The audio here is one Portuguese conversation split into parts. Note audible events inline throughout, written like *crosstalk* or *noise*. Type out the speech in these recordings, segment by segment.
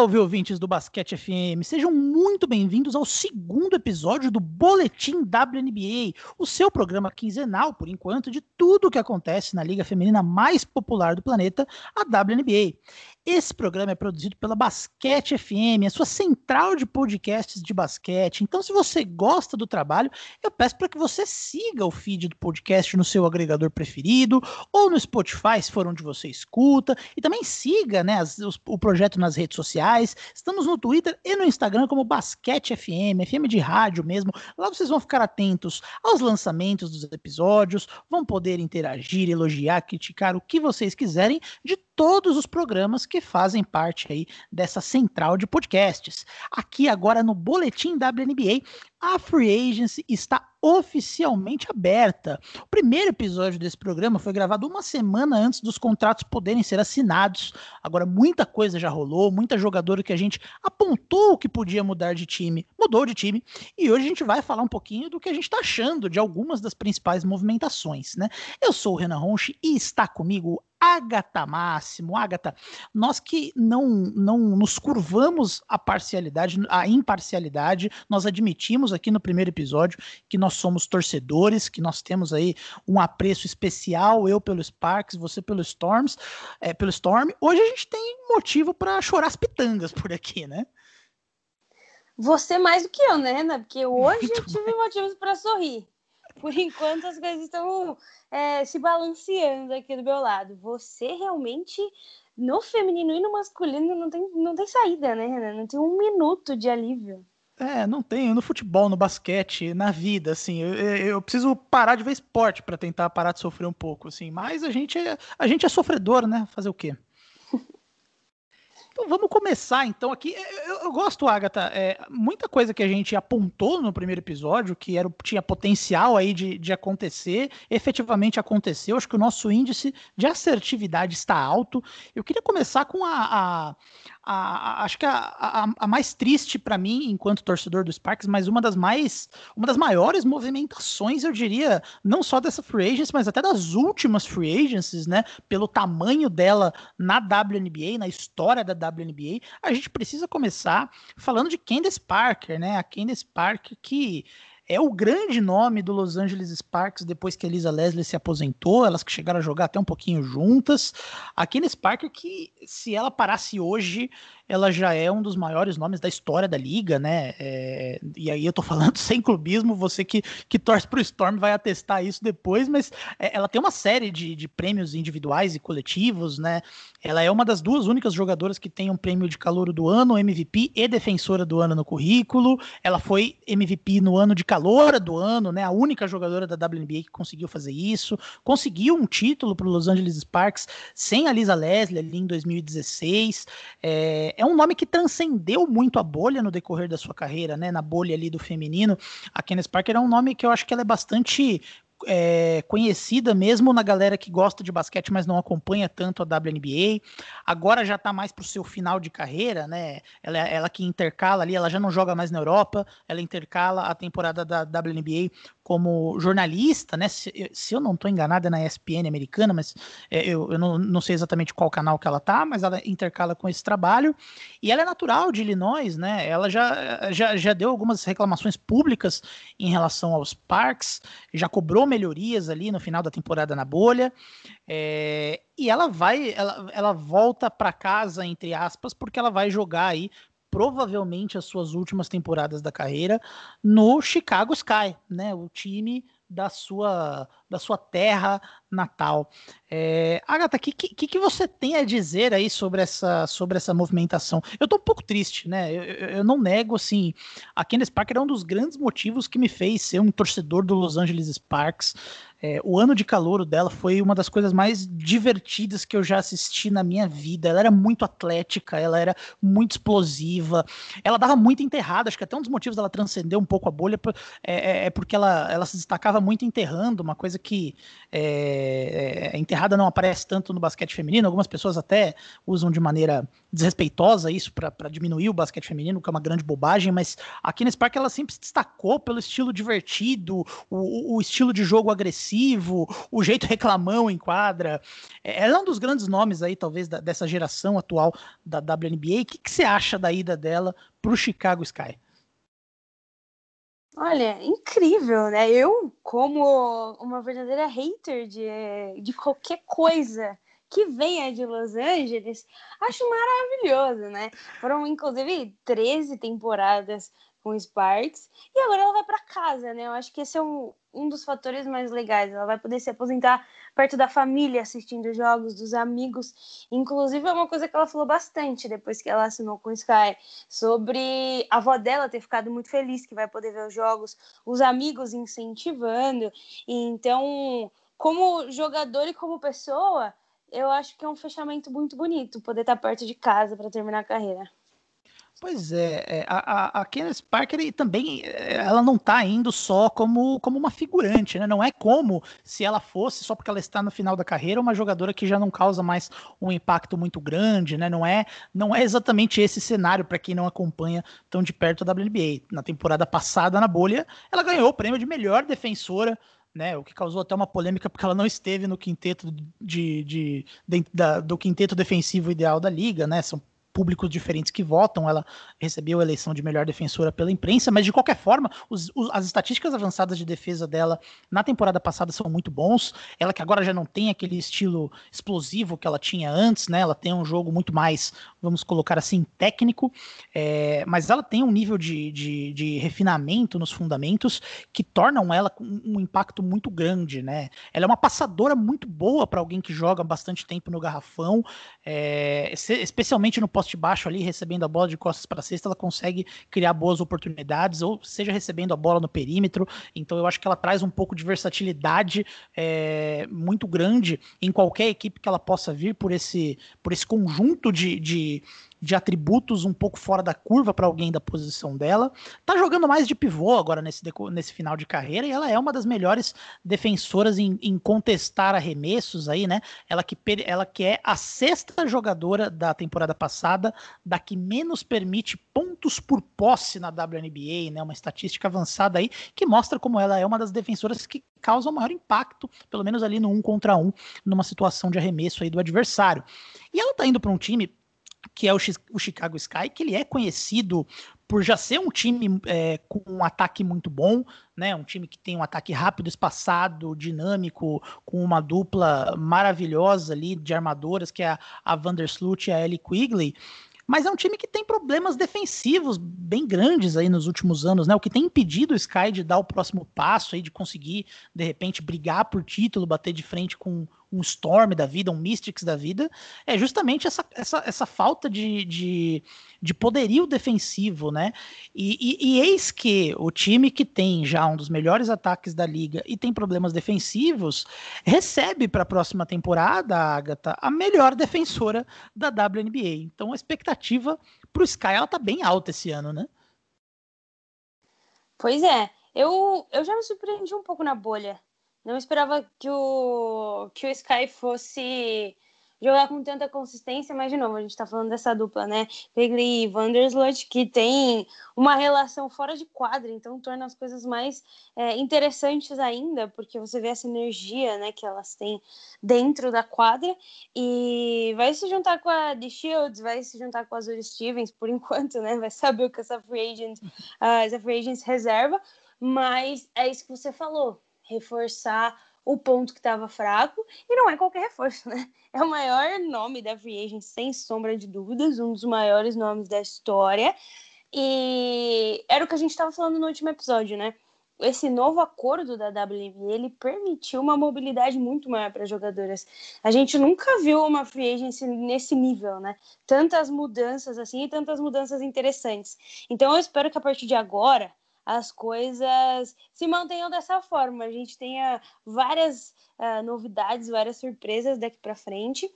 Salve, ouvintes do Basquete FM! Sejam muito bem-vindos ao segundo episódio do Boletim WNBA, o seu programa quinzenal, por enquanto, de tudo o que acontece na liga feminina mais popular do planeta, a WNBA. Esse programa é produzido pela Basquete FM, a sua central de podcasts de basquete. Então, se você gosta do trabalho, eu peço para que você siga o feed do podcast no seu agregador preferido ou no Spotify, se for onde você escuta, e também siga né, as, os, o projeto nas redes sociais. Estamos no Twitter e no Instagram como Basquete FM, FM de rádio mesmo. Lá vocês vão ficar atentos aos lançamentos dos episódios, vão poder interagir, elogiar, criticar o que vocês quiserem de todos os programas que fazem parte aí dessa central de podcasts. Aqui agora no Boletim WNBA, a Free Agency está oficialmente aberta. O primeiro episódio desse programa foi gravado uma semana antes dos contratos poderem ser assinados. Agora, muita coisa já rolou, muita jogadora que a gente apontou que podia mudar de time, mudou de time. E hoje a gente vai falar um pouquinho do que a gente está achando de algumas das principais movimentações, né? Eu sou o Renan Ronchi e está comigo Agatha Máximo, Agatha, nós que não, não nos curvamos a parcialidade, a imparcialidade, nós admitimos aqui no primeiro episódio que nós somos torcedores, que nós temos aí um apreço especial, eu pelo Sparks, você pelo Storms, é, pelo Storm. Hoje a gente tem motivo para chorar as pitangas por aqui, né? Você mais do que eu, né, Renan? Porque *laughs* hoje Muito eu tive bem. motivos para sorrir. Por enquanto as coisas estão é, se balanceando aqui do meu lado. Você realmente, no feminino e no masculino, não tem, não tem saída, né, Renan? Não tem um minuto de alívio. É, não tem. No futebol, no basquete, na vida, assim, eu, eu preciso parar de ver esporte para tentar parar de sofrer um pouco, assim. Mas a gente é, a gente é sofredor, né? Fazer o quê? *laughs* Então vamos começar então aqui. Eu, eu gosto, Agatha, é, muita coisa que a gente apontou no primeiro episódio, que era, tinha potencial aí de, de acontecer, efetivamente aconteceu. Acho que o nosso índice de assertividade está alto. Eu queria começar com a, a, a, acho que a, a, a mais triste para mim, enquanto torcedor do Sparks, mas uma das mais, uma das maiores movimentações, eu diria, não só dessa free agency, mas até das últimas free agencies, né? Pelo tamanho dela na WNBA, na história da WNBA, a gente precisa começar falando de Candace Parker, né? A Candace Parker que é o grande nome do Los Angeles Sparks depois que a Elisa Leslie se aposentou, elas que chegaram a jogar até um pouquinho juntas. A Candice Parker que, se ela parasse hoje, ela já é um dos maiores nomes da história da liga, né? É, e aí eu tô falando *laughs* sem clubismo, você que, que torce pro Storm vai atestar isso depois, mas é, ela tem uma série de, de prêmios individuais e coletivos, né? Ela é uma das duas únicas jogadoras que tem um prêmio de calor do ano, MVP e defensora do ano no currículo. Ela foi MVP no ano de calor do ano, né? A única jogadora da WNBA que conseguiu fazer isso. Conseguiu um título para Los Angeles Sparks sem a Lisa Leslie ali em 2016. É, é um nome que transcendeu muito a bolha no decorrer da sua carreira, né? Na bolha ali do feminino. A Kenneth Parker é um nome que eu acho que ela é bastante é, conhecida mesmo na galera que gosta de basquete, mas não acompanha tanto a WNBA. Agora já está mais para o seu final de carreira, né? Ela, ela que intercala ali, ela já não joga mais na Europa, ela intercala a temporada da WNBA como jornalista, né? Se, se eu não estou enganado, é na ESPN americana, mas é, eu, eu não, não, sei exatamente qual canal que ela tá, mas ela intercala com esse trabalho. E ela é natural de Illinois, né? Ela já, já, já deu algumas reclamações públicas em relação aos parques, já cobrou melhorias ali no final da temporada na bolha. É, e ela vai, ela, ela volta para casa, entre aspas, porque ela vai jogar aí provavelmente as suas últimas temporadas da carreira no Chicago Sky, né? O time da sua, da sua terra natal. É, Agatha, o que, que, que você tem a dizer aí sobre essa, sobre essa movimentação? Eu tô um pouco triste, né? Eu, eu, eu não nego, assim, a Candice Parker é um dos grandes motivos que me fez ser um torcedor do Los Angeles Sparks. É, o ano de calouro dela foi uma das coisas mais divertidas que eu já assisti na minha vida. Ela era muito atlética, ela era muito explosiva, ela dava muito enterrada. Acho que até um dos motivos dela transcender um pouco a bolha é, é, é porque ela, ela se destacava muito enterrando, uma coisa que é, é, enterrada não aparece tanto no basquete feminino. Algumas pessoas até usam de maneira desrespeitosa isso para diminuir o basquete feminino, que é uma grande bobagem, mas aqui nesse parque ela sempre se destacou pelo estilo divertido, o, o estilo de jogo agressivo defensivo, o jeito reclamão em quadra. É, ela é um dos grandes nomes aí, talvez, da, dessa geração atual da WNBA. O que, que você acha da ida dela para o Chicago Sky? Olha, incrível, né? Eu, como uma verdadeira hater de, de qualquer coisa que venha de Los Angeles, acho maravilhoso, né? Foram, inclusive, 13 temporadas com Sparks e agora ela vai para casa, né? Eu acho que esse é um, um dos fatores mais legais. Ela vai poder se aposentar perto da família, assistindo jogos, dos amigos. Inclusive, é uma coisa que ela falou bastante depois que ela assinou com o Sky, sobre a avó dela ter ficado muito feliz que vai poder ver os jogos, os amigos incentivando. Então, como jogador e como pessoa, eu acho que é um fechamento muito bonito poder estar perto de casa para terminar a carreira. Pois é, é a, a, a Parker também, é, ela não está indo só como, como uma figurante, né? Não é como se ela fosse, só porque ela está no final da carreira, uma jogadora que já não causa mais um impacto muito grande, né? Não é, não é exatamente esse cenário para quem não acompanha tão de perto a WNBA. Na temporada passada, na bolha, ela ganhou o prêmio de melhor defensora né, o que causou até uma polêmica porque ela não esteve no quinteto de, de, de da, do quinteto defensivo ideal da liga, né? São públicos diferentes que votam. Ela recebeu a eleição de melhor defensora pela imprensa, mas de qualquer forma, os, os, as estatísticas avançadas de defesa dela na temporada passada são muito bons. Ela que agora já não tem aquele estilo explosivo que ela tinha antes, né? Ela tem um jogo muito mais, vamos colocar assim, técnico, é, mas ela tem um nível de, de, de, refinamento nos fundamentos que tornam ela com um impacto muito grande, né? Ela é uma passadora muito boa para alguém que joga bastante tempo no garrafão, é, especialmente no poste baixo ali, recebendo a bola de costas para cesta, ela consegue criar boas oportunidades, ou seja, recebendo a bola no perímetro. Então eu acho que ela traz um pouco de versatilidade é, muito grande em qualquer equipe que ela possa vir por esse, por esse conjunto de, de de atributos um pouco fora da curva para alguém da posição dela. Tá jogando mais de pivô agora nesse, nesse final de carreira e ela é uma das melhores defensoras em, em contestar arremessos aí, né? Ela que, ela que é a sexta jogadora da temporada passada, da que menos permite pontos por posse na WNBA, né? Uma estatística avançada aí que mostra como ela é uma das defensoras que causa maior impacto, pelo menos ali no um contra um, numa situação de arremesso aí do adversário. E ela tá indo para um time que é o, o, Chicago Sky, que ele é conhecido por já ser um time é, com um ataque muito bom, né? Um time que tem um ataque rápido, espaçado, dinâmico, com uma dupla maravilhosa ali de armadoras, que é a, a Vandersloot e a Ellie Quigley mas é um time que tem problemas defensivos bem grandes aí nos últimos anos, né? O que tem impedido o Sky de dar o próximo passo aí, de conseguir, de repente, brigar por título, bater de frente com um Storm da vida, um Mystics da vida, é justamente essa, essa, essa falta de, de, de poderio defensivo, né? E, e, e, eis que o time que tem já um dos melhores ataques da liga e tem problemas defensivos, recebe para a próxima temporada, a Agatha, a melhor defensora da WNBA. Então a expectativa para o Sky ela tá bem alta esse ano, né? Pois é, eu, eu já me surpreendi um pouco na bolha não esperava que o, que o Sky fosse jogar com tanta consistência, mas de novo, a gente tá falando dessa dupla, né? Pegli e Vandersloot, que tem uma relação fora de quadra, então torna as coisas mais é, interessantes ainda, porque você vê essa energia, né, que elas têm dentro da quadra, e vai se juntar com a The Shields, vai se juntar com a Azuri Stevens, por *laughs* enquanto, né? Vai saber o que essa free agent, uh, essa free agent reserva, mas é isso que você falou reforçar o ponto que estava fraco, e não é qualquer reforço, né? *laughs* É o maior nome da Free Agent, sem sombra de dúvidas, um dos maiores nomes da história. E era o que a gente estava falando no último episódio, né? Esse novo acordo da WNBA, ele permitiu uma mobilidade muito maior para jogadoras. A gente nunca viu uma free agency nesse nível, né? Tantas mudanças assim e tantas mudanças interessantes. Então eu espero que a partir de agora as coisas se mantenham dessa forma. A gente tenha várias uh, novidades, várias surpresas daqui para frente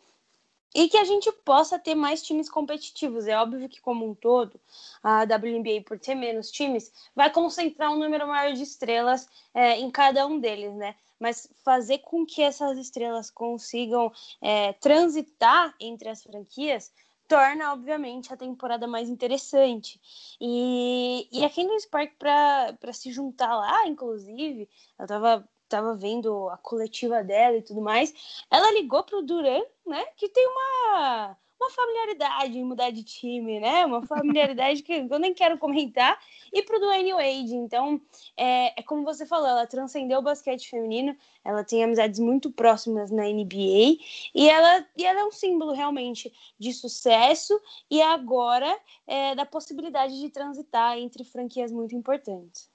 e que a gente possa ter mais times competitivos. É óbvio que, como um todo, a WNBA, por ter menos times, vai concentrar um número maior de estrelas é, em cada um deles, né? Mas fazer com que essas estrelas consigam é, transitar entre as franquias torna, obviamente, a temporada mais interessante. E, e aqui no Spark, para se juntar lá, inclusive, eu estava tava vendo a coletiva dela e tudo mais, ela ligou pro Duran, né, que tem uma uma familiaridade em mudar de time, né? Uma familiaridade que eu nem quero comentar. E pro Dwayne Wade. Então, é, é como você falou, ela transcendeu o basquete feminino, ela tem amizades muito próximas na NBA e ela, e ela é um símbolo realmente de sucesso e agora é, da possibilidade de transitar entre franquias muito importantes.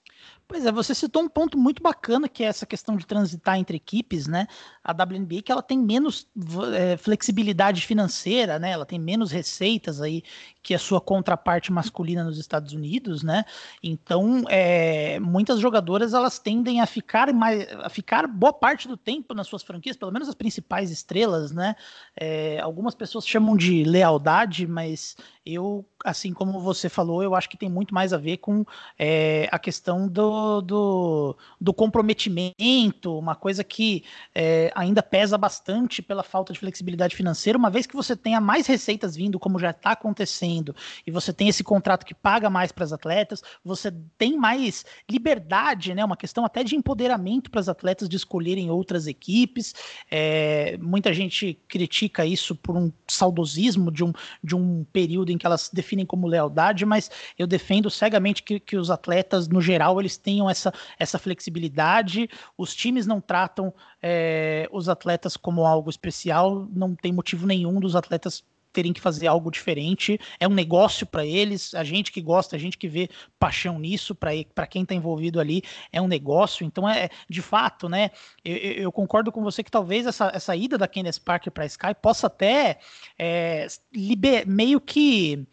Pois é, você citou um ponto muito bacana que é essa questão de transitar entre equipes, né? A WNBA que ela tem menos é, flexibilidade financeira, né? Ela tem menos receitas aí que a sua contraparte masculina nos Estados Unidos, né? Então, é, muitas jogadoras elas tendem a ficar mais, a ficar boa parte do tempo nas suas franquias, pelo menos as principais estrelas, né? É, algumas pessoas chamam de lealdade, mas eu, assim como você falou, eu acho que tem muito mais a ver com é, a questão do, do, do, comprometimento, uma coisa que é, ainda pesa bastante pela falta de flexibilidade financeira, uma vez que você tenha mais receitas vindo, como já está acontecendo, e você tem esse contrato que paga mais para as atletas, você tem mais liberdade, né? Uma questão até de empoderamento para as atletas de escolherem outras equipes. É, muita gente critica isso por um saudosismo de um, de um período em que elas definem como lealdade, mas eu defendo cegamente que, que os atletas, no geral, eles tenham essa, essa flexibilidade. Os times não tratam é, os atletas como algo especial, não tem motivo nenhum dos atletas terem que fazer algo diferente. É um negócio para eles, a gente que gosta, a gente que vê paixão nisso, para quem está envolvido ali, é um negócio. Então, é de fato, né? Eu, eu concordo com você que talvez essa, essa ida da Candace Parker para Sky possa até é, liber, meio que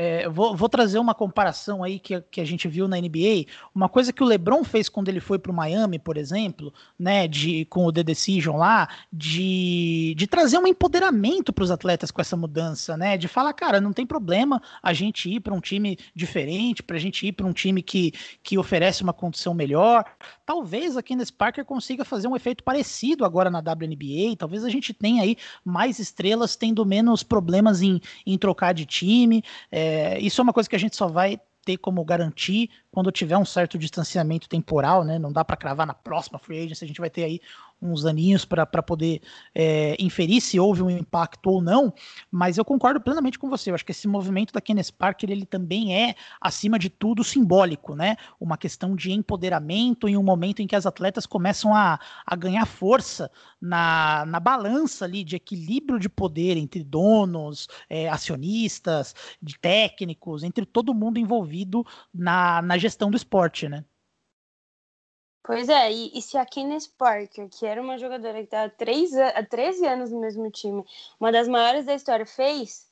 é, vou, vou, trazer uma comparação aí que, que a gente viu na NBA. Uma coisa que o LeBron fez quando ele foi para o Miami, por exemplo, né, de, com o The Decision lá, de, de trazer um empoderamento para os atletas com essa mudança, né? De falar, cara, não tem problema a gente ir para um time diferente, para a gente ir para um time que, que oferece uma condição melhor. Talvez a Candace Parker consiga fazer um efeito parecido agora na WNBA. Talvez a gente tenha aí mais estrelas tendo menos problemas em, em trocar de time. É, é, isso é uma coisa que a gente só vai ter como garantir quando tiver um certo distanciamento temporal, né? Não dá para cravar na próxima free agency, a gente vai ter aí uns aninhos para poder é, inferir se houve um impacto ou não, mas eu concordo plenamente com você. Eu acho que esse movimento da Kenneth Parker ele também é, acima de tudo, simbólico, né? Uma questão de empoderamento em um momento em que as atletas começam a, a ganhar força na, na balança ali de equilíbrio de poder entre donos, é, acionistas, de técnicos, entre todo mundo envolvido na, na gestão do esporte, né? Pois é, e, e se a Kenneth Parker, que era uma jogadora que estava há 13 anos no mesmo time, uma das maiores da história, fez,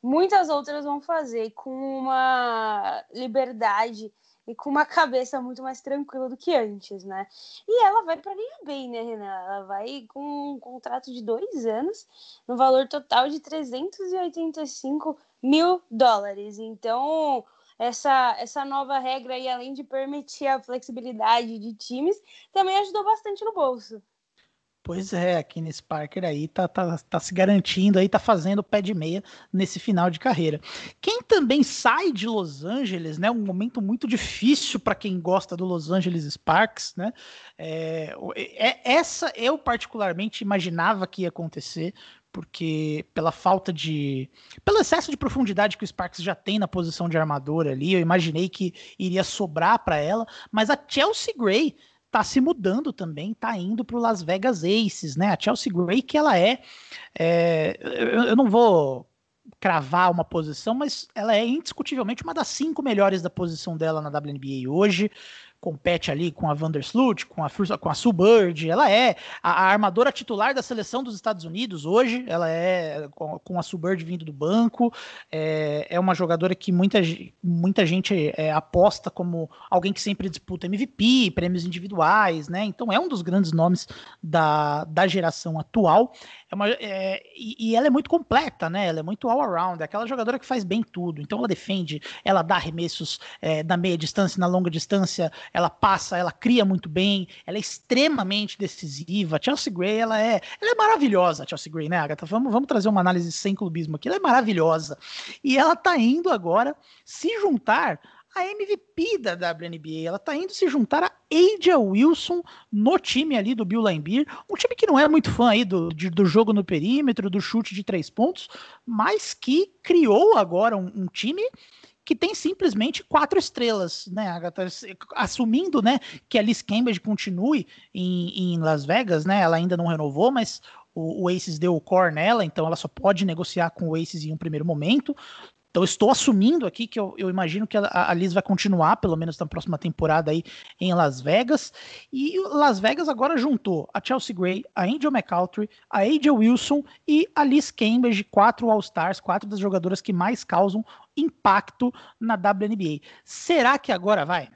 muitas outras vão fazer com uma liberdade e com uma cabeça muito mais tranquila do que antes, né? E ela vai para ganhar bem, né, Renan? Ela vai com um contrato de dois anos, no valor total de 385 mil dólares. Então, essa, essa nova regra aí, além de permitir a flexibilidade de times, também ajudou bastante no bolso. Pois é, aqui nesse Parker aí tá, tá, tá se garantindo aí, tá fazendo pé de meia nesse final de carreira. Quem também sai de Los Angeles, né? Um momento muito difícil para quem gosta do Los Angeles Sparks, né? É, é, essa eu particularmente imaginava que ia acontecer, porque pela falta de. pelo excesso de profundidade que o Sparks já tem na posição de armador ali, eu imaginei que iria sobrar para ela, mas a Chelsea Gray tá se mudando também, tá indo para o Las Vegas Aces, né? A Chelsea Gray, que ela é. é eu, eu não vou cravar uma posição, mas ela é indiscutivelmente uma das cinco melhores da posição dela na WNBA hoje compete ali com a Vandersloot, com a, com a Bird, ela é a, a, armadora titular da seleção dos Estados Unidos hoje, ela é com, com a Sue Bird vindo do banco, é, é uma jogadora que muita, muita gente é, aposta como alguém que sempre disputa MVP, prêmios individuais, né? Então é um dos grandes nomes da, da geração atual. É uma, é, e, e, ela é muito completa, né? Ela é muito all-around, é aquela jogadora que faz bem tudo. Então ela defende, ela dá arremessos é, na meia distância, na longa distância, ela passa, ela cria muito bem, ela é extremamente decisiva. Chelsea Gray, ela é, ela é maravilhosa, Chelsea Gray, né, Agatha? Vamos, vamos trazer uma análise sem clubismo aqui. Ela é maravilhosa. E ela tá indo agora se juntar a MVP da WNBA. Ela tá indo se juntar a Aja Wilson no time ali do Bill Laimbeer, um time que não é muito fã aí do, de, do jogo no perímetro, do chute de três pontos, mas que criou agora um, um time que tem simplesmente quatro estrelas, né, Agatha? Assumindo, né, que a Liz Cambridge continue em, em Las Vegas, né? Ela ainda não renovou, mas o, o Aces deu o core nela, então ela só pode negociar com o Aces em um primeiro momento. Então estou assumindo aqui que eu, eu imagino que a, a, Liz vai continuar, pelo menos na próxima temporada aí em Las Vegas. E Las Vegas agora juntou a Chelsea Gray, a Angel McCaultry, a AJ Wilson e a Liz Cambridge, quatro All-Stars, quatro das jogadoras que mais causam impacto na WNBA. Será que agora vai?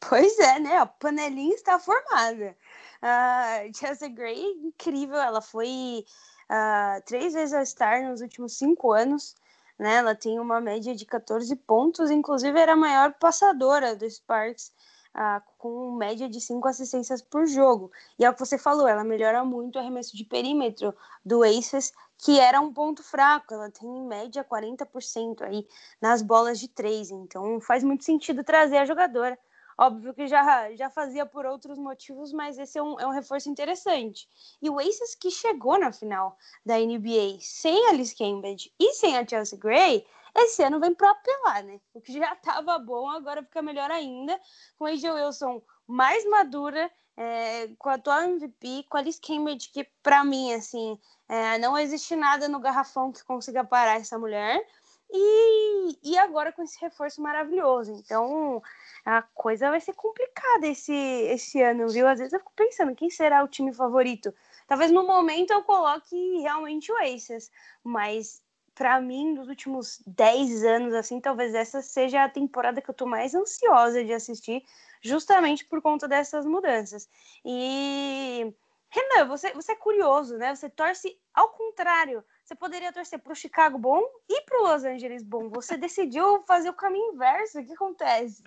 Pois é, né? A panelinha está formada. Uh, Chelsea Gray, incrível, ela foi uh, três vezes All-Star nos últimos cinco anos né? Ela tem uma média de 14 pontos, inclusive era a maior passadora do Sparks, ah, com média de 5 assistências por jogo. E é o que você falou, ela melhora muito o arremesso de perímetro do Aces, que era um ponto fraco. Ela tem em média 40% aí nas bolas de três, então faz muito sentido trazer a jogadora Óbvio que já, já fazia por outros motivos, mas esse é um, é um reforço interessante. E o Aces que chegou na final da NBA sem a Liz Cambridge e sem a Chelsea Gray, esse ano vem para apelar, né? O que já *laughs* estava bom, agora fica melhor ainda, com a AJ Wilson mais madura, é, com a atual MVP, com a Liz Cambridge, que para mim, assim, é, não existe nada no garrafão que consiga parar essa mulher. E, e agora com esse reforço maravilhoso. Então, a coisa vai ser complicada esse, esse ano, viu? Às vezes eu fico pensando, quem será o time favorito? Talvez no momento eu coloque realmente o Aces, mas para mim, nos últimos 10 anos, assim, talvez essa seja a temporada que eu tô mais ansiosa de assistir, justamente por conta dessas mudanças. E Renan, você, você é curioso, né? Você torce ao contrário você poderia torcer para o Chicago bom e para o Los Angeles bom. Você *laughs* decidiu fazer o caminho inverso. O que acontece?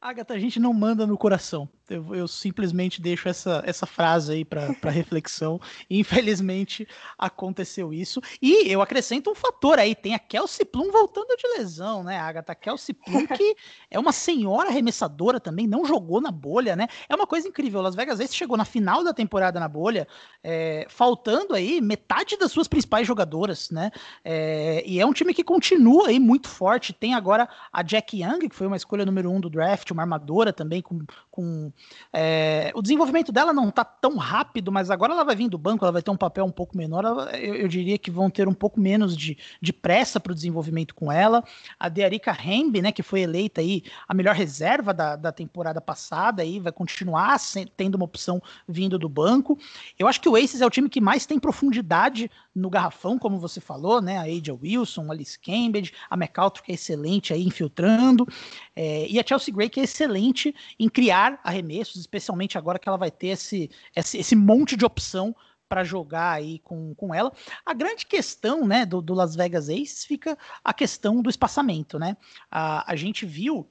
Agatha, a gente não manda no coração. Eu, eu simplesmente deixo essa, essa frase aí para reflexão. *laughs* Infelizmente aconteceu isso. E eu acrescento um fator aí: tem a Kelsey Plum voltando de lesão, né, Agatha? Kelsey Plum, que *laughs* é uma senhora arremessadora também, não jogou na bolha, né? É uma coisa incrível. Las Vegas Ace chegou na final da temporada na bolha, é, faltando aí metade das suas principais jogadoras, né? É, e é um time que continua aí muito forte. Tem agora a Jack Young, que foi uma escolha número um do draft, uma armadora também com. com é, o desenvolvimento dela não tá tão rápido, mas agora ela vai vir do banco, ela vai ter um papel um pouco menor. eu, eu, diria que vão ter um pouco menos de, de pressa para o desenvolvimento com ela. A Dearica Hembe, né, que foi eleita aí a melhor reserva da, da temporada passada, aí vai continuar tendo uma opção vindo do banco. Eu acho que o Aces é o time que mais tem profundidade no garrafão, como você falou, né? A Aja Wilson, a Alice Cambridge, a McAlter, que é excelente aí infiltrando, é, e a Chelsea Gray, que é excelente em criar arremessos, especialmente agora que ela vai ter esse, esse, esse monte de opção para jogar aí com, com ela. A grande questão, né, do, do Las Vegas Aces fica a questão do espaçamento, né? A, a gente viu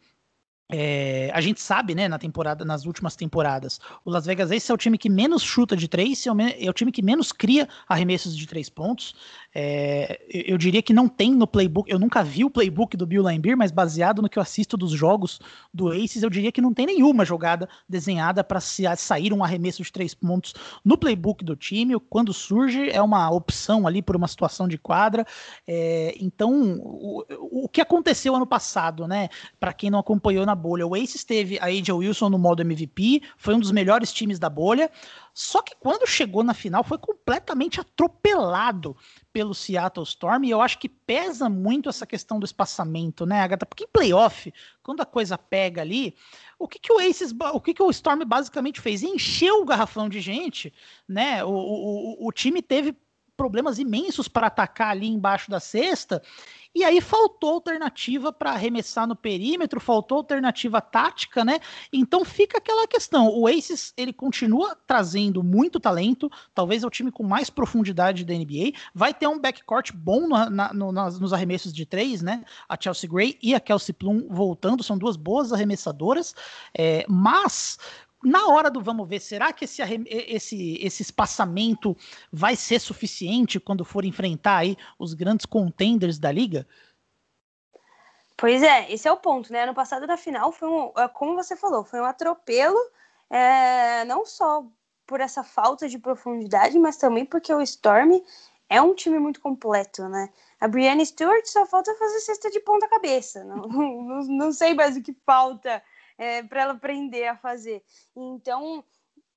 é, a gente sabe, né, na temporada, nas últimas temporadas, o Las Vegas Aces é o time que menos chuta de três, é, é o time que menos cria arremessos de três pontos. É, eu diria que não tem no playbook, eu nunca vi o playbook do Bill Laimbeer, mas baseado no que eu assisto dos jogos do Aces, eu diria que não tem nenhuma jogada desenhada para sair um arremesso de três pontos no playbook do time. Quando surge, é uma opção ali por uma situação de quadra. É, então, o, o, que aconteceu ano passado, né? Para quem não acompanhou na bolha, o Aces teve a AJ Wilson no modo MVP, foi um dos melhores times da bolha. Só que quando chegou na final foi completamente atropelado pelo Seattle Storm e eu acho que pesa muito essa questão do espaçamento, né, Agatha? Porque em playoff, quando a coisa pega ali, o que, que o Aces, o que, que o Storm basicamente fez? Encheu o garrafão de gente, né? O, o, o time teve problemas imensos para atacar ali embaixo da cesta e aí faltou alternativa para arremessar no perímetro, faltou alternativa tática, né? Então fica aquela questão. O Aces ele continua trazendo muito talento, talvez é o time com mais profundidade da NBA. Vai ter um backcourt bom no, na, no, nas, nos arremessos de três, né? A Chelsea Gray e a Kelsey Plum voltando, são duas boas arremessadoras, é, mas na hora do vamos ver, será que esse, esse, esse espaçamento vai ser suficiente quando for enfrentar aí os grandes contenders da liga? Pois é, esse é o ponto, né? Ano passado, na final, foi um, é, como você falou, foi um atropelo, é, não só por essa falta de profundidade, mas também porque o Storm é um time muito completo, né? A Brianna Stewart só falta fazer cesta de ponta cabeça. Não, *laughs* não, não sei mais o que falta é, para ela aprender a fazer. Então,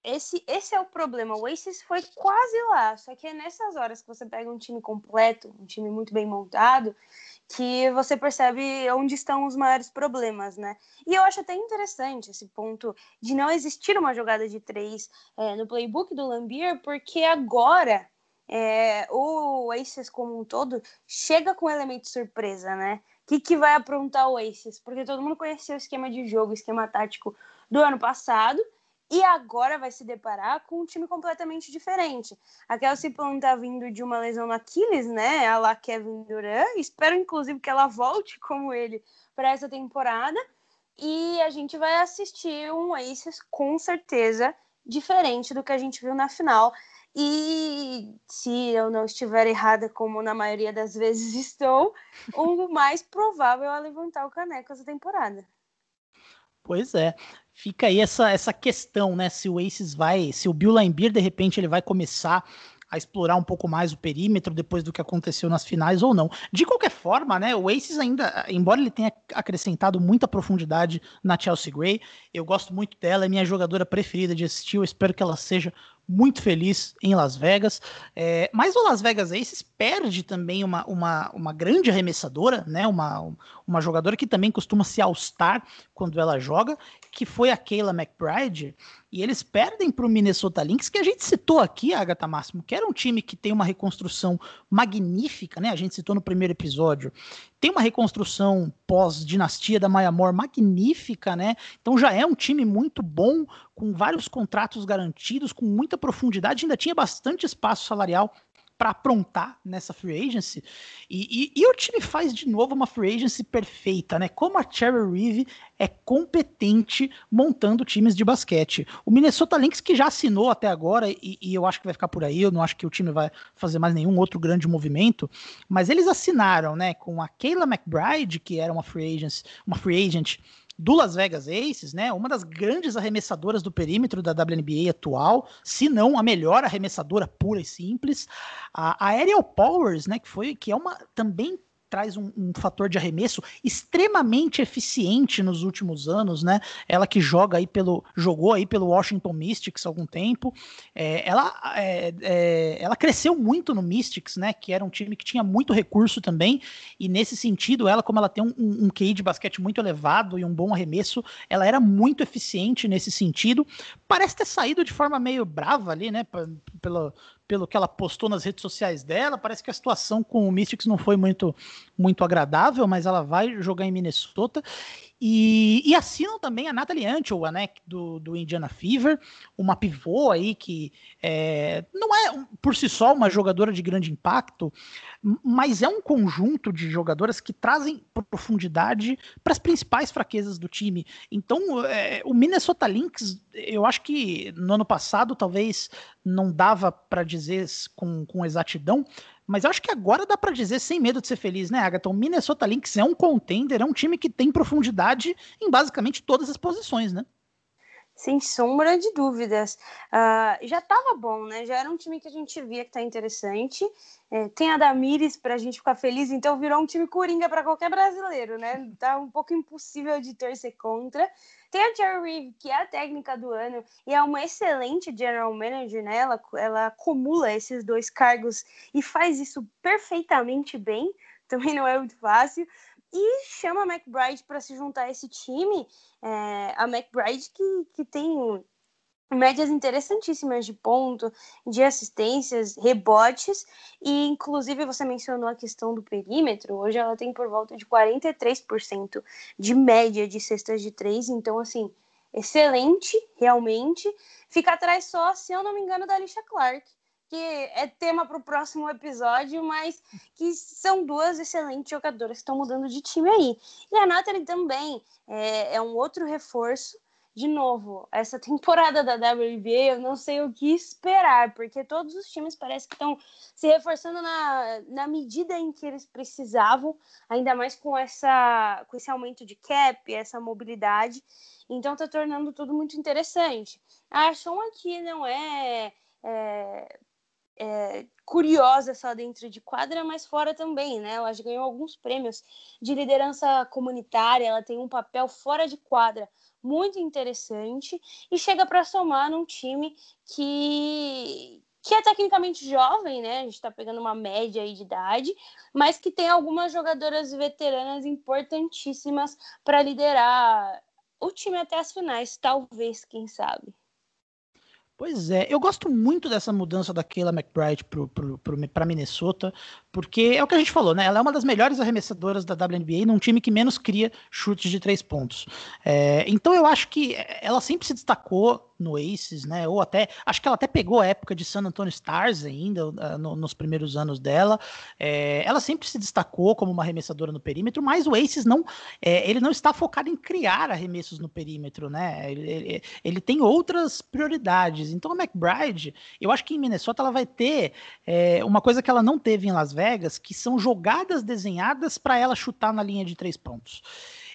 esse, esse é o problema. O Aces foi quase lá, só que é nessas horas que você pega um time completo, um time muito bem montado, que você percebe onde estão os maiores problemas, né? E eu acho até interessante esse ponto de não existir uma jogada de três é, no playbook do Lambier, porque agora é, o Aces como um todo chega com um elemento surpresa, né? Que, que vai aprontar o Aces? Porque todo mundo conheceu o esquema de jogo, o esquema tático do ano passado, e agora vai se deparar com um time completamente diferente. A Kelsey Plum está vindo de uma lesão no Aquiles, né? A lá Kevin Durant. Espero, inclusive, que ela volte *laughs* como ele para essa temporada. E a gente vai assistir um Aces com certeza diferente do que a gente viu na final. E se eu não estiver errada, como na maioria das vezes *laughs* estou, o mais provável é levantar o caneco essa temporada. Pois é fica aí essa, essa questão, né? Se o Aces vai, se o Bill Laimbeer, de repente, ele vai começar a explorar um pouco mais o perímetro depois do que aconteceu nas finais ou não. De qualquer forma, né, o Aces ainda, embora ele tenha acrescentado muita profundidade na Chelsea Gray, eu gosto muito dela, é minha jogadora preferida de assistir, eu espero que ela seja muito feliz em Las Vegas. É, mas o Las Vegas Aces perde também uma, uma, uma grande arremessadora, né? Uma, uma jogadora que também costuma se all-star quando ela joga, que foi a Kayla McBride. E eles perdem para o Minnesota Lynx, que a gente citou aqui, Agatha Máximo, que era um time que tem uma reconstrução magnífica, né? A gente citou no primeiro episódio. Tem uma reconstrução pós-dinastia da Mayamor magnífica, né? Então já é um time muito bom, com vários contratos garantidos, com muita profundidade, ainda tinha bastante espaço salarial para aprontar nessa free agency. E, e, e, o time faz de novo uma free agency perfeita, né? Como a Cherry Reeve é competente montando times de basquete. O Minnesota Lynx, que já assinou até agora, e, e, eu acho que vai ficar por aí, eu não acho que o time vai fazer mais nenhum outro grande movimento, mas eles assinaram, né, com a Kayla McBride, que era uma free agent, uma free agent do Las Vegas Aces, né? Uma das grandes arremessadoras do perímetro da WNBA atual, se não a melhor arremessadora pura e simples. A, Aerial Powers, né? Que foi que é uma também traz um, um, fator de arremesso extremamente eficiente nos últimos anos, né? Ela que joga aí pelo jogou aí pelo Washington Mystics há algum tempo, é, ela é, é, ela cresceu muito no Mystics, né? Que era um time que tinha muito recurso também e nesse sentido ela como ela tem um, um, QI de basquete muito elevado e um bom arremesso, ela era muito eficiente nesse sentido. Parece ter saído de forma meio brava ali, né? Pelo, pelo que ela postou nas redes sociais dela, parece que a situação com o Mystics não foi muito, muito agradável, mas ela vai jogar em Minnesota. E, e, assinam também a Natalie Antioa, né, do, do Indiana Fever, uma pivô aí que é, não é por si só uma jogadora de grande impacto, mas é um conjunto de jogadoras que trazem profundidade para as principais fraquezas do time. Então, é, o Minnesota Lynx, eu acho que no ano passado talvez não dava para dizer com, com exatidão, mas acho que agora dá para dizer sem medo de ser feliz, né, Agatha? O Minnesota Lynx é um contender, é um time que tem profundidade em basicamente todas as posições, né? Sem sombra de dúvidas. Uh, já estava bom, né? Já era um time que a gente via que tá interessante. É, tem a Damires para a gente ficar feliz, então virou um time coringa para qualquer brasileiro, né? Tá um pouco impossível de torcer contra. Tem a Jerry Reeve, que é a técnica do ano e é uma excelente general manager, né? Ela, ela acumula esses dois cargos e faz isso perfeitamente bem. *laughs* Também não é muito fácil. E chama a McBride para se juntar a esse time. É, a McBride que, que tem médias interessantíssimas de ponto, de assistências, rebotes, e inclusive você mencionou a questão do perímetro, hoje ela tem por volta de 43% de média de cestas de três, então assim, excelente, realmente. Fica atrás só, se eu não me engano, da Alicia Clark, que é tema para o próximo episódio, mas que são duas excelentes jogadoras que estão mudando de time aí. E a Nathalie também é, é um outro reforço de novo, essa temporada da WNBA, eu não sei o que esperar, porque todos os times parece que estão se reforçando na, na medida em que eles precisavam, ainda mais com, essa, com esse aumento de cap, essa mobilidade. Então está tornando tudo muito interessante. A Sean aqui não é, é, é, curiosa só dentro de quadra, mas fora também, né? Ela já ganhou alguns prêmios de liderança comunitária, ela tem um papel fora de quadra muito interessante e chega para somar num time que que é tecnicamente jovem, né? A gente está pegando uma média aí de idade, mas que tem algumas jogadoras veteranas importantíssimas para liderar o time até as finais, talvez, quem sabe. Pois é, eu gosto muito dessa mudança da Kayla McBride para Minnesota, porque é o que a gente falou, né? Ela é uma das melhores arremessadoras da WNBA num time que menos cria chutes de três pontos. É, então eu acho que ela sempre se destacou no Aces, né? Ou até, acho que ela até pegou a época de San Antonio Stars ainda, uh, no, nos primeiros anos dela. É, ela sempre se destacou como uma arremessadora no perímetro, mas o Aces não, é, ele não está focado em criar arremessos no perímetro, né? Ele, ele, ele, tem outras prioridades. Então a McBride, eu acho que em Minnesota ela vai ter é, uma coisa que ela não teve em Las Vegas, que são jogadas desenhadas para ela chutar na linha de três pontos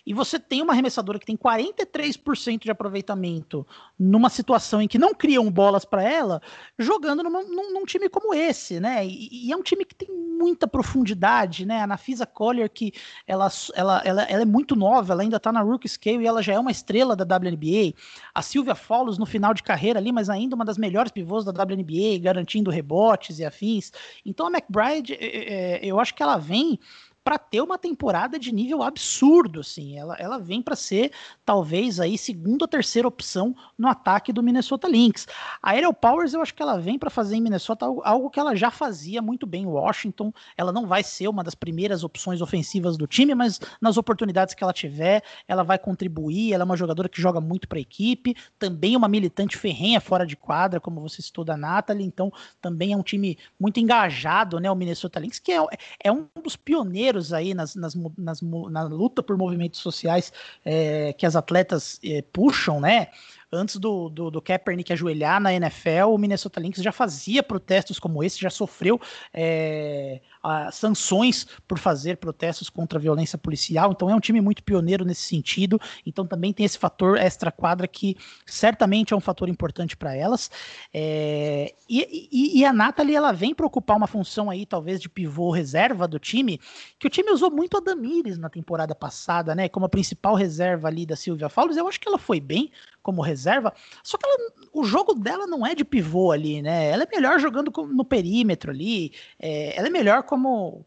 e você tem uma arremessadora que tem 43% de aproveitamento numa situação em que não criam bolas para ela, jogando numa, num, num, time como esse, né? E, e, é um time que tem muita profundidade, né? A Nafisa Collier, que ela, ela, ela, ela é muito nova, ela ainda tá na rookie scale e ela já é uma estrela da WNBA. A Sylvia Fowles no final de carreira ali, mas ainda uma das melhores pivôs da WNBA, garantindo rebotes e afins. Então a McBride, é, é, eu acho que ela vem para ter uma temporada de nível absurdo, assim. Ela, ela vem para ser talvez aí segunda ou terceira opção no ataque do Minnesota Lynx. A Ariel Powers, eu acho que ela vem para fazer em Minnesota algo, algo, que ela já fazia muito bem em Washington. Ela não vai ser uma das primeiras opções ofensivas do time, mas nas oportunidades que ela tiver, ela vai contribuir. Ela é uma jogadora que joga muito para a equipe, também uma militante ferrenha fora de quadra, como você citou da Natalie. Então, também é um time muito engajado, né? O Minnesota Lynx, que é, é um dos pioneiros pioneiros aí nas, nas, nas, na luta por movimentos sociais é, que as atletas é, puxam, né? Antes do, do, do, Kaepernick ajoelhar na NFL, o Minnesota Lynx já fazia protestos como esse, já sofreu é, a, sanções por fazer protestos contra a violência policial. Então é um time muito pioneiro nesse sentido. Então também tem esse fator extra-quadra que certamente é um fator importante para elas. É, e, e, e, a Nathalie ela vem para ocupar uma função aí, talvez, de pivô reserva do time, que o time usou muito a Damires na temporada passada, né? Como a principal reserva ali da Silvia Fowles. Eu acho que ela foi bem como reserva, só que ela, o jogo dela não é de pivô ali, né? Ela é melhor jogando no perímetro ali, é, ela é melhor como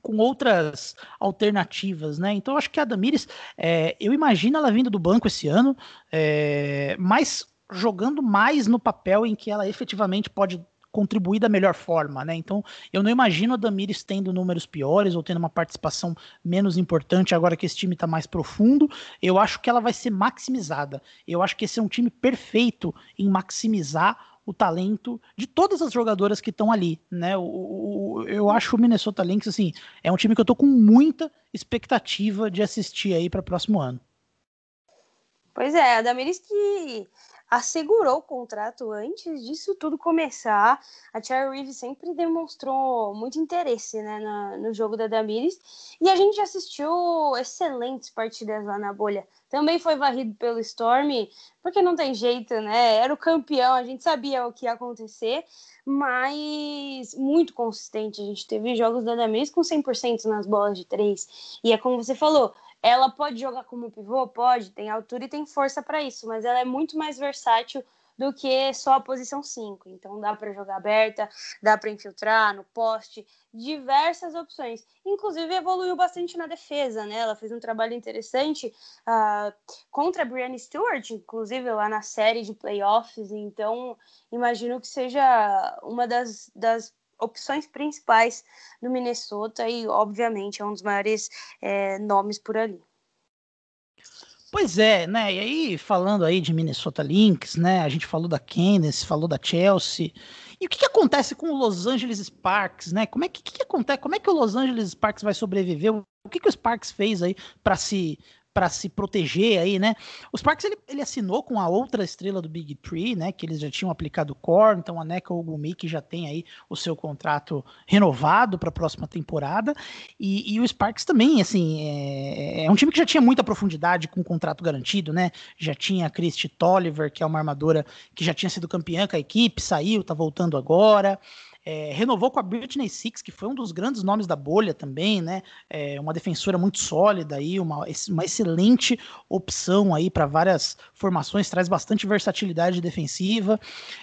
com outras alternativas, né? Então acho que a Damires, é, eu imagino ela vindo do banco esse ano, é, mas jogando mais no papel em que ela efetivamente pode contribuir da melhor forma, né? Então, eu não imagino a Damires tendo números piores ou tendo uma participação menos importante agora que esse time está mais profundo. Eu acho que ela vai ser maximizada. Eu acho que esse é um time perfeito em maximizar o talento de todas as jogadoras que estão ali, né? O, o, eu acho o Minnesota Lynx assim, é um time que eu tô com muita expectativa de assistir aí para o próximo ano. Pois é, a Damiris que assegurou o contrato antes disso tudo começar. A Cherry Reeve sempre demonstrou muito interesse né, na, no jogo da Damiris e a gente assistiu excelentes partidas lá na bolha. Também foi varrido pelo Storm, porque não tem jeito, né? Era o campeão, a gente sabia o que ia acontecer, mas muito consistente. A gente teve jogos da Damiris com 100% nas bolas de três. E é como você falou, ela pode jogar como pivô? Pode, tem altura e tem força para isso, mas ela é muito mais versátil do que só a posição 5. Então dá para jogar aberta, dá para infiltrar no poste, diversas opções. Inclusive evoluiu bastante na defesa, né? Ela fez um trabalho interessante uh, contra a Brianna Stewart, inclusive lá na série de playoffs. Então imagino que seja uma das, das opções principais do Minnesota e, obviamente, é um dos maiores é, nomes por ali. Pois é, né? E aí, falando aí de Minnesota Lynx, né? A gente falou da Candace, falou da Chelsea. E o que, que acontece com o Los Angeles Sparks, né? Como é que, que, que, acontece? Como é que o Los Angeles Sparks vai sobreviver? O que, que o Sparks fez aí para se para se proteger aí, né? O Sparks ele, ele, assinou com a outra estrela do Big Tree, né? Que eles já tinham aplicado core, então a Neka Ogumi que já tem aí o seu contrato renovado para a próxima temporada. E, e, o Sparks também, assim, é, é, um time que já tinha muita profundidade com o contrato garantido, né? Já tinha a Christy Tolliver, que é uma armadora que já tinha sido campeã com a equipe, saiu, tá voltando agora. É, renovou com a Britney Six, que foi um dos grandes nomes da bolha também, né? É, uma defensora muito sólida aí, uma, uma excelente opção aí para várias formações, traz bastante versatilidade defensiva.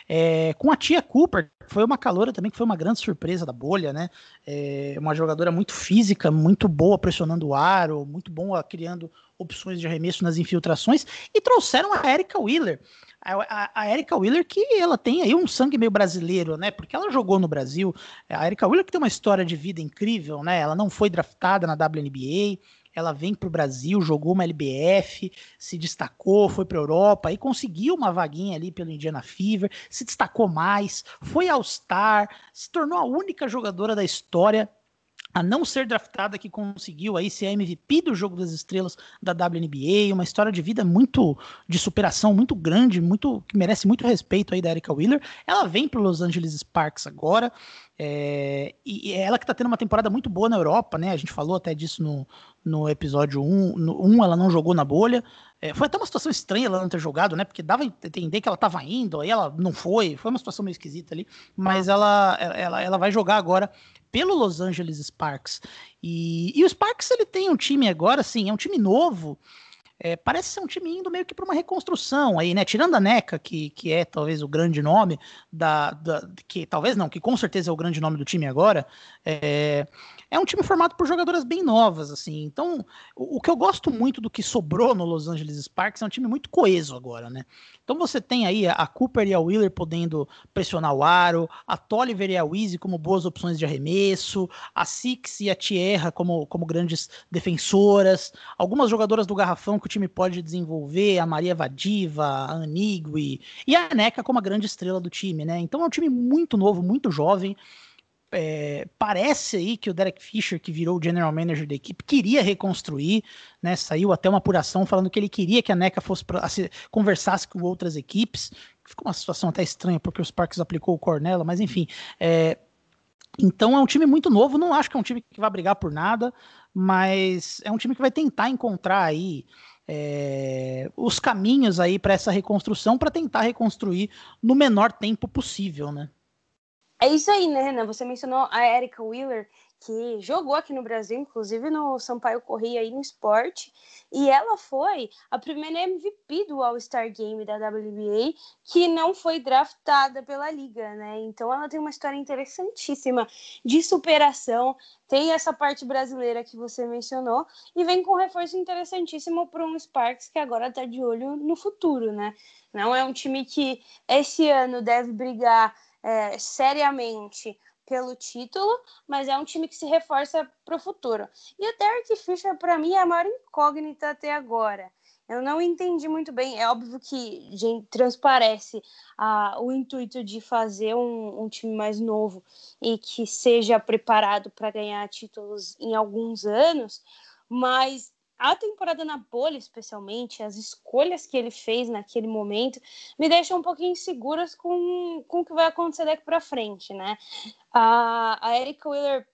É, com a Tia Cooper, foi uma caloura também que foi uma grande surpresa da bolha, né? É, uma jogadora muito física, muito boa pressionando o aro, muito boa criando opções de arremesso nas infiltrações, e trouxeram a Erika Wheeler a, a Erika Wheeler, que ela tem aí um sangue meio brasileiro, né? Porque ela jogou no Brasil. A Erika Wheeler que tem uma história de vida incrível, né? Ela não foi draftada na WNBA, ela vem para o Brasil, jogou uma LBF, se destacou, foi para a Europa e conseguiu uma vaguinha ali pelo Indiana Fever, se destacou mais, foi All-Star, se tornou a única jogadora da história a não ser draftada que conseguiu aí ser a MVP do Jogo das Estrelas da WNBA, uma história de vida muito de superação muito grande, muito que merece muito respeito aí da Erika Wheeler. Ela vem para Los Angeles Sparks agora, é, e, é ela que está tendo uma temporada muito boa na Europa, né? A gente falou até disso no, no episódio 1. No 1 ela não jogou na bolha. É, foi até uma situação estranha ela não ter jogado, né? Porque dava a entender que ela estava indo, aí ela não foi. Foi uma situação meio esquisita ali. Mas ela, ela, ela vai jogar agora pelo Los Angeles Sparks. E, e o Sparks ele tem um time agora, assim, é um time novo. É, parece ser um time indo meio que para uma reconstrução aí, né? Tirando a NECA, que, que é talvez o grande nome da, da, que talvez não, que com certeza é o grande nome do time agora. É, é um time formado por jogadoras bem novas, assim. Então, o, o, que eu gosto muito do que sobrou no Los Angeles Sparks é um time muito coeso agora, né? Então você tem aí a Cooper e a Wheeler podendo pressionar o aro, a Tolliver e a Weezy como boas opções de arremesso, a Six e a Tierra como, como grandes defensoras, algumas jogadoras do garrafão que o time pode desenvolver, a Maria Vadiva, a Anigui, e a Neca como a grande estrela do time, né? Então é um time muito novo, muito jovem, é, parece aí que o Derek Fisher, que virou o general manager da equipe, queria reconstruir, né? Saiu até uma apuração falando que ele queria que a NECA fosse pra, se, conversasse com outras equipes. Ficou uma situação até estranha, porque os Sparks aplicou o Cornella, mas enfim. É, então é um time muito novo, não acho que é um time que vai brigar por nada, mas é um time que vai tentar encontrar aí é, os caminhos aí para essa reconstrução, para tentar reconstruir no menor tempo possível, né? É isso aí, né, Renan? Você mencionou a Erika Wheeler, que jogou aqui no Brasil, inclusive no Sampaio Corrêa aí no esporte, e ela foi a primeira MVP do All-Star Game da WNBA que não foi draftada pela liga, né? Então ela tem uma história interessantíssima de superação, tem essa parte brasileira que você mencionou e vem com um reforço interessantíssimo para um Sparks que agora está de olho no futuro, né? Não é um time que esse ano deve brigar é, seriamente pelo título, mas é um time que se reforça para o futuro. E o Derek Fisher, para mim, é a maior incógnita até agora. Eu não entendi muito bem. É óbvio que gente, transparece ah, o intuito de fazer um, um, time mais novo e que seja preparado para ganhar títulos em alguns anos, mas a temporada na bolha, especialmente, as escolhas que ele fez naquele momento, me deixam um pouquinho inseguras com, com o que vai acontecer daqui para frente, né? A, a Erika Wheeler,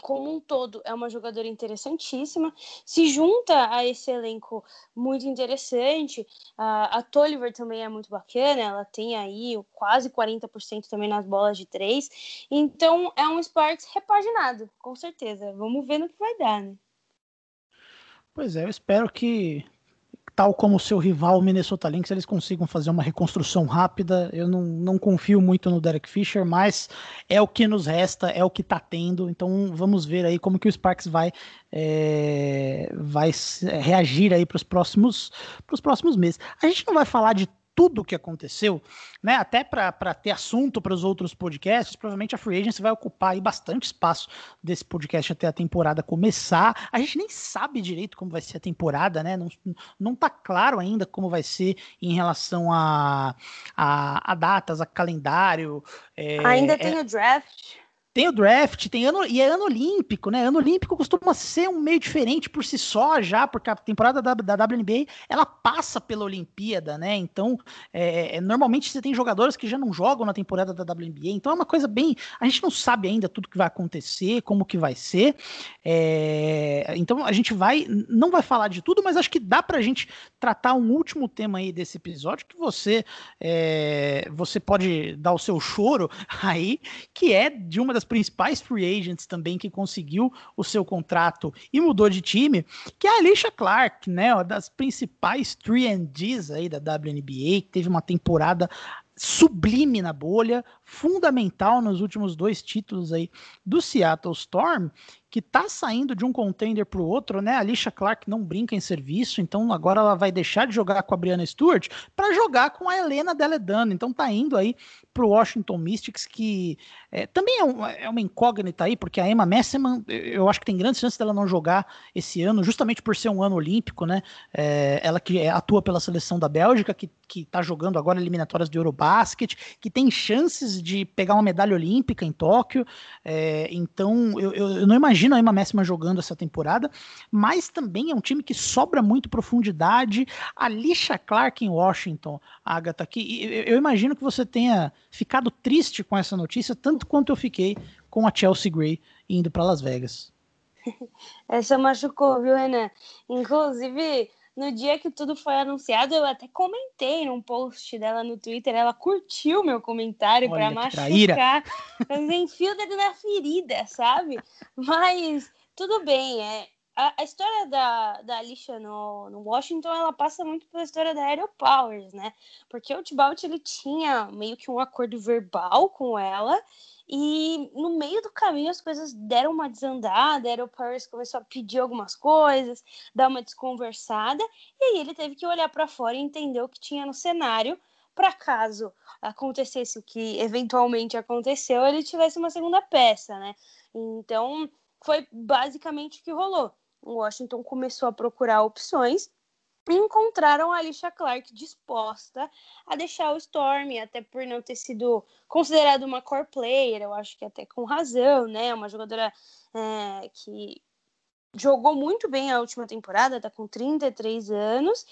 como um todo, é uma jogadora interessantíssima, se junta a esse elenco muito interessante. A, a Tolliver também é muito bacana, ela tem aí quase 40% também nas bolas de três. Então, é um Sparks repaginado, com certeza. Vamos ver no que vai dar, né? Pois é, eu espero que, tal como o seu rival Minnesota Lynx, eles consigam fazer uma reconstrução rápida. Eu não, não confio muito no Derek Fisher, mas é o que nos resta, é o que está tendo. Então vamos ver aí como que o Sparks vai, é, vai reagir aí para os próximos, próximos meses. A gente não vai falar de tudo o que aconteceu, né? Até para ter assunto para os outros podcasts, provavelmente a Free Agency vai ocupar aí bastante espaço desse podcast até a temporada começar. A gente nem sabe direito como vai ser a temporada, né? Não, não tá claro ainda como vai ser em relação a, a, a datas, a calendário. É, ainda tem é... o draft. Tem o draft, tem ano e é ano olímpico, né? Ano olímpico costuma ser um meio diferente por si só já, porque a temporada da, da WNBA ela passa pela Olimpíada, né? Então, é, é, normalmente você tem jogadores que já não jogam na temporada da WNBA, então é uma coisa bem, a gente não sabe ainda tudo que vai acontecer, como que vai ser. É, então a gente vai, não vai falar de tudo, mas acho que dá pra gente tratar um último tema aí desse episódio que você, é, você pode dar o seu choro aí, que é de uma das das principais free agents também que conseguiu o seu contrato e mudou de time, que é a Alicia Clark, né, uma das principais 3 aí da WNBA, que teve uma temporada sublime na bolha, fundamental nos últimos dois títulos aí do Seattle Storm, que tá saindo de um contender para o outro, né? A Alicia Clark não brinca em serviço, então agora ela vai deixar de jogar com a Brianna Stewart para jogar com a Helena Deledano. Então tá indo aí para o Washington Mystics, que é, também é, um, é, uma incógnita aí, porque a Emma Messeman, eu acho que tem grandes chances dela não jogar esse ano, justamente por ser um ano olímpico, né? É, ela que atua pela seleção da Bélgica, que, que tá jogando agora eliminatórias do Eurobasket, que tem chances de pegar uma medalha olímpica em Tóquio. É, então eu, eu, eu não imagino a Emma Messima jogando essa temporada, mas também é um time que sobra muito profundidade. A Lisha Clark em Washington, Agatha, que eu imagino que você tenha ficado triste com essa notícia, tanto quanto eu fiquei com a Chelsea Gray indo para Las Vegas. *laughs* Essa machucou, viu, Renan? Inclusive, no dia que tudo foi anunciado, eu até comentei num post dela no Twitter. Ela curtiu meu comentário para machucar. Mas enfio o dedo na ferida, sabe? Mas tudo bem. É, a, a história da, da Alicia no, no Washington, ela passa muito pela história da Aerial Powers, né? Porque o Tibalt, ele tinha meio que um acordo verbal com ela e no meio do caminho as coisas deram uma desandada, Aero Paris começou a pedir algumas coisas, dar uma desconversada, e aí ele teve que olhar para fora e entender o que tinha no cenário, para caso acontecesse o que eventualmente aconteceu, ele tivesse uma segunda peça, né? Então, foi basicamente o que rolou. O Washington começou a procurar opções encontraram a Alicia Clark disposta a deixar o Storm, até por não ter sido considerada uma core player, eu acho que até com razão, né? Uma jogadora é, que jogou muito bem a última temporada, tá com 33 anos,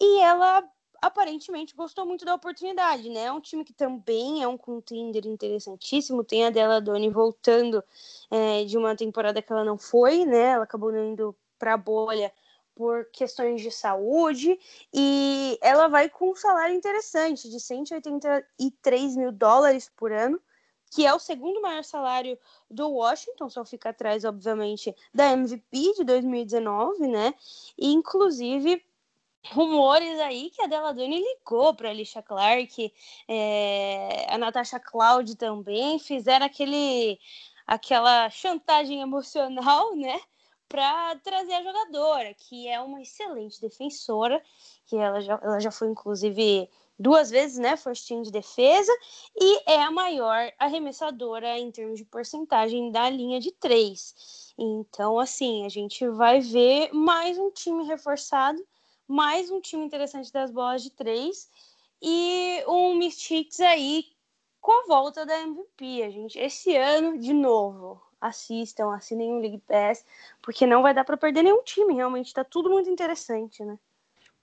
e ela aparentemente gostou muito da oportunidade, né? É um time que também é um contender interessantíssimo. Tem a dela Doni voltando é, de uma temporada que ela não foi, né? Ela acabou indo para a bolha por questões de saúde e ela vai com um salário interessante de 183 mil dólares por ano, que é o segundo maior salário do Washington, só fica atrás, obviamente, da MVP de 2019, né? E, inclusive, rumores aí que a Deladone ligou para a Alicia Clark, é, a Natasha Cloud também, fizeram aquele aquela chantagem emocional, né? Para trazer a jogadora, que é uma excelente defensora, que ela já, ela já foi, inclusive, duas vezes, né, first team de defesa, e é a maior arremessadora em termos de porcentagem da linha de três. Então, assim, a gente vai ver mais um time reforçado, mais um time interessante das bolas de três, e um Mystics aí com a volta da MVP, a gente. Esse ano, de novo, assistam, assinem o League Pass, porque não vai dar para perder nenhum time, realmente tá tudo muito interessante, né?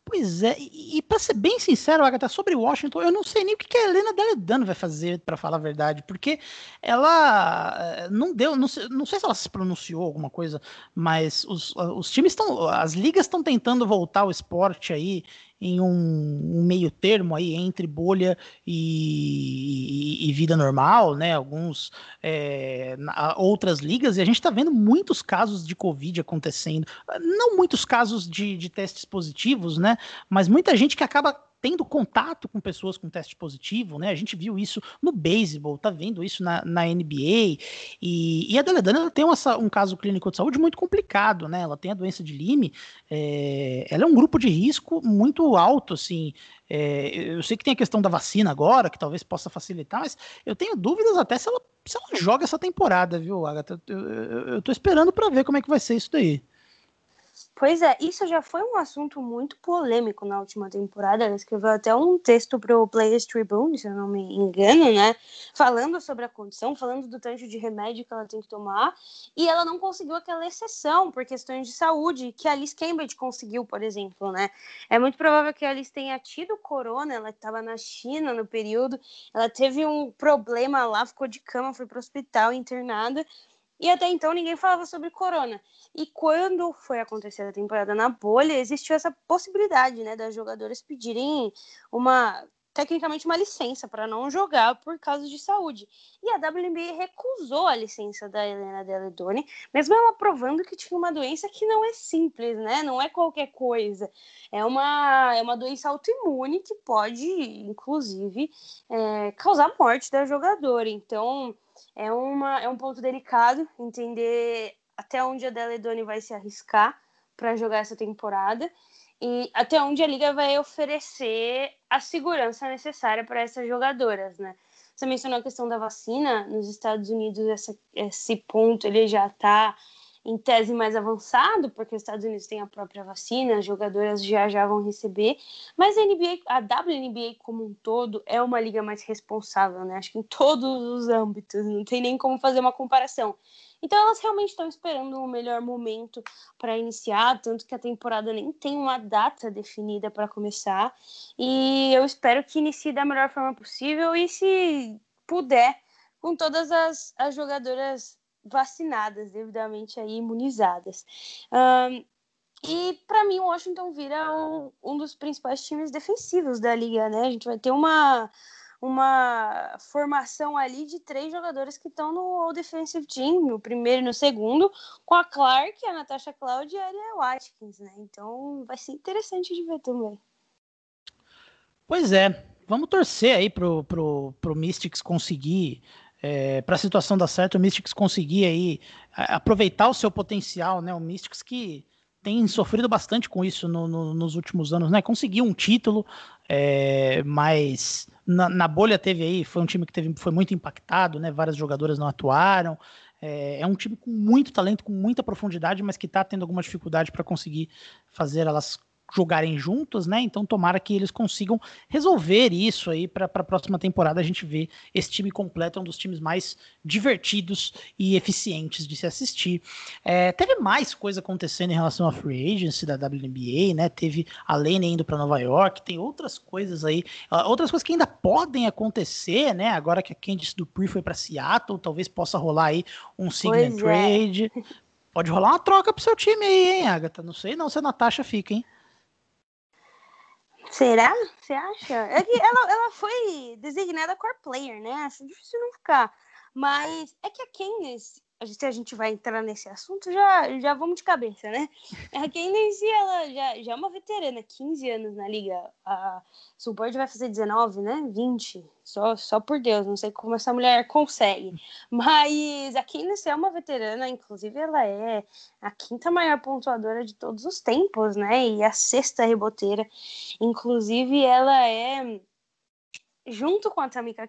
Pois é, e, para ser bem sincero, Agatha, sobre Washington, eu não sei nem o que, que a Helena Deledano vai fazer, para falar a verdade, porque ela eh, não deu, não sei, não sei se ela se pronunciou alguma coisa, mas os, os times estão, as ligas estão tentando voltar ao esporte aí em um, um, meio termo aí entre bolha e, e, e vida normal, né? Alguns é, outras ligas, e a gente está vendo muitos casos de Covid acontecendo. Não muitos casos de, de testes positivos, né? Mas muita gente que acaba tendo contato com pessoas com teste positivo, né? A gente viu isso no beisebol, tá vendo isso na, na NBA. E, e a Deledana tem uma, um caso clínico de saúde muito complicado, né? Ela tem a doença de Lyme, é, ela é um grupo de risco muito alto, assim. É, eu sei que tem a questão da vacina agora, que talvez possa facilitar, mas eu tenho dúvidas até se ela, se ela joga essa temporada, viu, Agatha? Eu, eu, eu tô esperando para ver como é que vai ser isso daí. Pois é, isso já foi um assunto muito polêmico na última temporada. Ela escreveu até um texto para o Players Tribune, se eu não me engano, né? Falando sobre a condição, falando do tanto de remédio que ela tem que tomar. E ela não conseguiu aquela exceção por questões de saúde que a Alice Cambridge conseguiu, por exemplo, né? É muito provável que a Alice tenha tido corona, ela estava na China no período, ela teve um problema lá, ficou de cama, foi para o hospital internada. E até então ninguém falava sobre corona. E quando foi acontecer a temporada na bolha, existiu essa possibilidade, né, das jogadoras pedirem uma tecnicamente uma licença para não jogar por causa de saúde. E a WNBA recusou a licença da Helena Deledoni, mesmo ela provando que tinha uma doença que não é simples, né? Não é qualquer coisa. É uma, é uma doença autoimune que pode, inclusive, é, causar morte da jogadora. Então, é, uma, é um ponto delicado entender até onde a Deledoni vai se arriscar para jogar essa temporada e até onde a liga vai oferecer a segurança necessária para essas jogadoras, né? Você mencionou a questão da vacina nos Estados Unidos, essa, esse ponto ele já está em tese mais avançado, porque os Estados Unidos têm a própria vacina, as jogadoras já já vão receber, mas a NBA, a WNBA como um todo é uma liga mais responsável, né? Acho que em todos os âmbitos, não tem nem como fazer uma comparação. Então elas realmente estão esperando o um melhor momento para iniciar, tanto que a temporada nem tem uma data definida para começar. E eu espero que inicie da melhor forma possível e se puder, com todas as, as jogadoras vacinadas, devidamente aí imunizadas. Um, e para mim o Washington vira um, um, dos principais times defensivos da liga, né? A gente vai ter uma, uma formação ali de três jogadores que estão no All Defensive Team, no primeiro e no segundo, com a Clark, a Natasha Cloud e a Aria Watkins, né? Então vai ser interessante de ver também. Pois é, vamos torcer aí pro, pro, pro Mystics conseguir é, para a situação dar certo, o Mystics conseguir aí aproveitar o seu potencial, né? O Mystics que tem sofrido bastante com isso no, no, nos últimos anos, né? Conseguiu um título, é, mas na, na, bolha teve aí, foi um time que teve, foi muito impactado, né? Várias jogadoras não atuaram. É, é um time com muito talento, com muita profundidade, mas que está tendo alguma dificuldade para conseguir fazer elas jogarem juntos, né? Então tomara que eles consigam resolver isso aí para a próxima temporada a gente ver esse time completo, é um dos times mais divertidos e eficientes de se assistir. É, teve mais coisa acontecendo em relação à free agency da WNBA, né? Teve a Lane indo para Nova York, tem outras coisas aí, outras coisas que ainda podem acontecer, né? Agora que a Candice Dupree foi para Seattle, talvez possa rolar aí um sign é. trade. Pode rolar uma troca pro seu time aí, hein, Agatha? Não sei não se a Natasha fica, hein? Será? Você acha? É que ela, ela foi designada core player, né? Acho difícil não ficar. Mas é que a Candice, se a gente vai entrar nesse assunto, já, já vamos de cabeça, né? A Candice, ela já, já é uma veterana, 15 anos na liga. A Support vai fazer 19, né? 20. Só, só por Deus, não sei como essa mulher consegue. Mas a Candice é uma veterana, inclusive ela é a quinta maior pontuadora de todos os tempos, né? E a sexta reboteira. Inclusive, ela é junto com a Tamika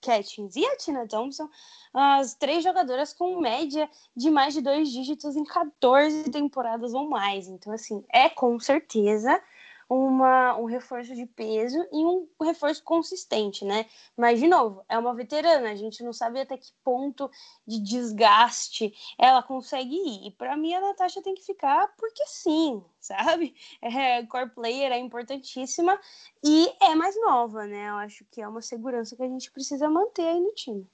Catchings e a Tina Thompson, as três jogadoras com média de mais de dois dígitos em 14 temporadas ou mais. Então, assim, é com certeza uma, um reforço de peso e um reforço consistente, né? Mas, de novo, é uma veterana, a gente não sabe até que ponto de desgaste ela consegue ir. E para mim, a Natasha tem que ficar porque sim, *laughs* sabe? É, core player é importantíssima e é mais nova, né? Eu acho que é uma segurança que a gente precisa manter aí no time.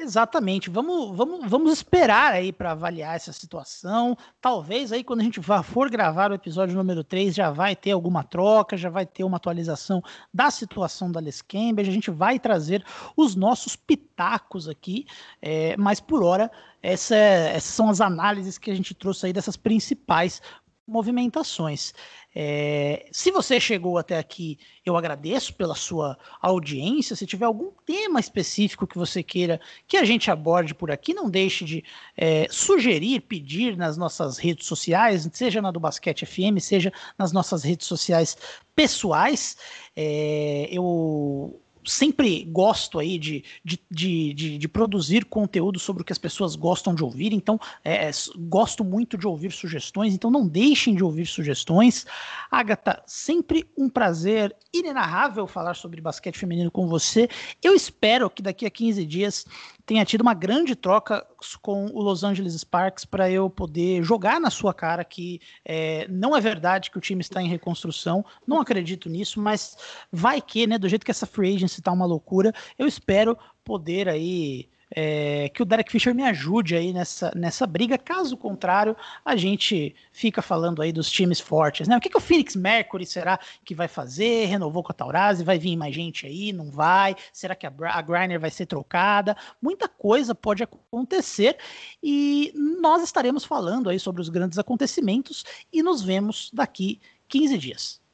Exatamente. Vamos, vamos, vamos esperar aí para avaliar essa situação. Talvez aí quando a gente for gravar o episódio número 3 já vai ter alguma troca, já vai ter uma atualização da situação da Les Cambridge. A gente vai trazer os nossos pitacos aqui, é, mas por hora essa, essas são as análises que a gente trouxe aí dessas principais movimentações. É, se você chegou até aqui, eu agradeço pela sua audiência. Se tiver algum tema específico que você queira que a gente aborde por aqui, não deixe de é, sugerir, pedir nas nossas redes sociais, seja na do Basquete FM, seja nas nossas redes sociais pessoais. É, eu sempre gosto aí de, de, de, de, de produzir conteúdo sobre o que as pessoas gostam de ouvir, então é, gosto muito de ouvir sugestões, então não deixem de ouvir sugestões. Agatha, sempre um prazer inenarrável falar sobre basquete feminino com você. Eu espero que daqui a 15 dias tenha tido uma grande troca com o Los Angeles Sparks para eu poder jogar na sua cara que é, não é verdade que o time está em reconstrução, não acredito nisso, mas vai que, né, do jeito que essa free agency está uma loucura, eu espero poder aí é, que o Derek Fisher me ajude aí nessa, nessa briga. Caso contrário, a gente fica falando aí dos times fortes, né? O que, que o Phoenix Mercury será que vai fazer? Renovou com a Taurasi? Vai vir mais gente aí? Não vai? Será que a, a Griner vai ser trocada? Muita coisa pode acontecer e nós estaremos falando aí sobre os grandes acontecimentos e nos vemos daqui 15 dias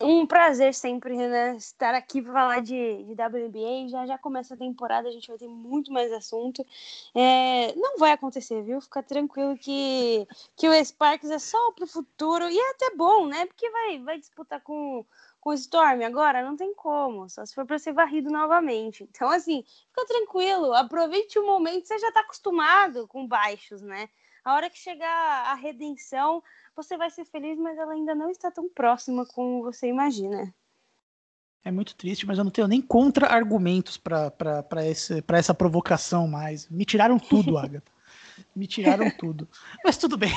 um prazer sempre, né, estar aqui para falar de, de WNBA. Já já começa a temporada, a gente vai ter muito mais assunto. É, não vai acontecer, viu? Fica tranquilo que, que o Sparks é só para o futuro e é até bom, né? Porque vai, vai disputar com, com o Storm agora, não tem como, só se for para ser varrido novamente. Então, assim, fica tranquilo, aproveite o momento, você já está acostumado com baixos, né? A hora que chegar a redenção, você vai ser feliz, mas ela ainda não está tão próxima como você imagina. É muito triste, mas eu não tenho nem contra-argumentos para essa provocação mais. Me tiraram tudo, *laughs* Agatha. Me tiraram tudo. Mas tudo bem.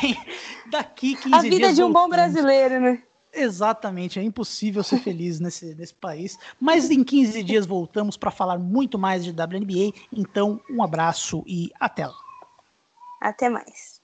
Daqui 15 dias. A vida dias de um bom brasileiro, né? Exatamente, é impossível ser feliz nesse, nesse país. Mas em 15 dias voltamos para falar muito mais de WNBA. Então, um abraço e até lá. Até mais.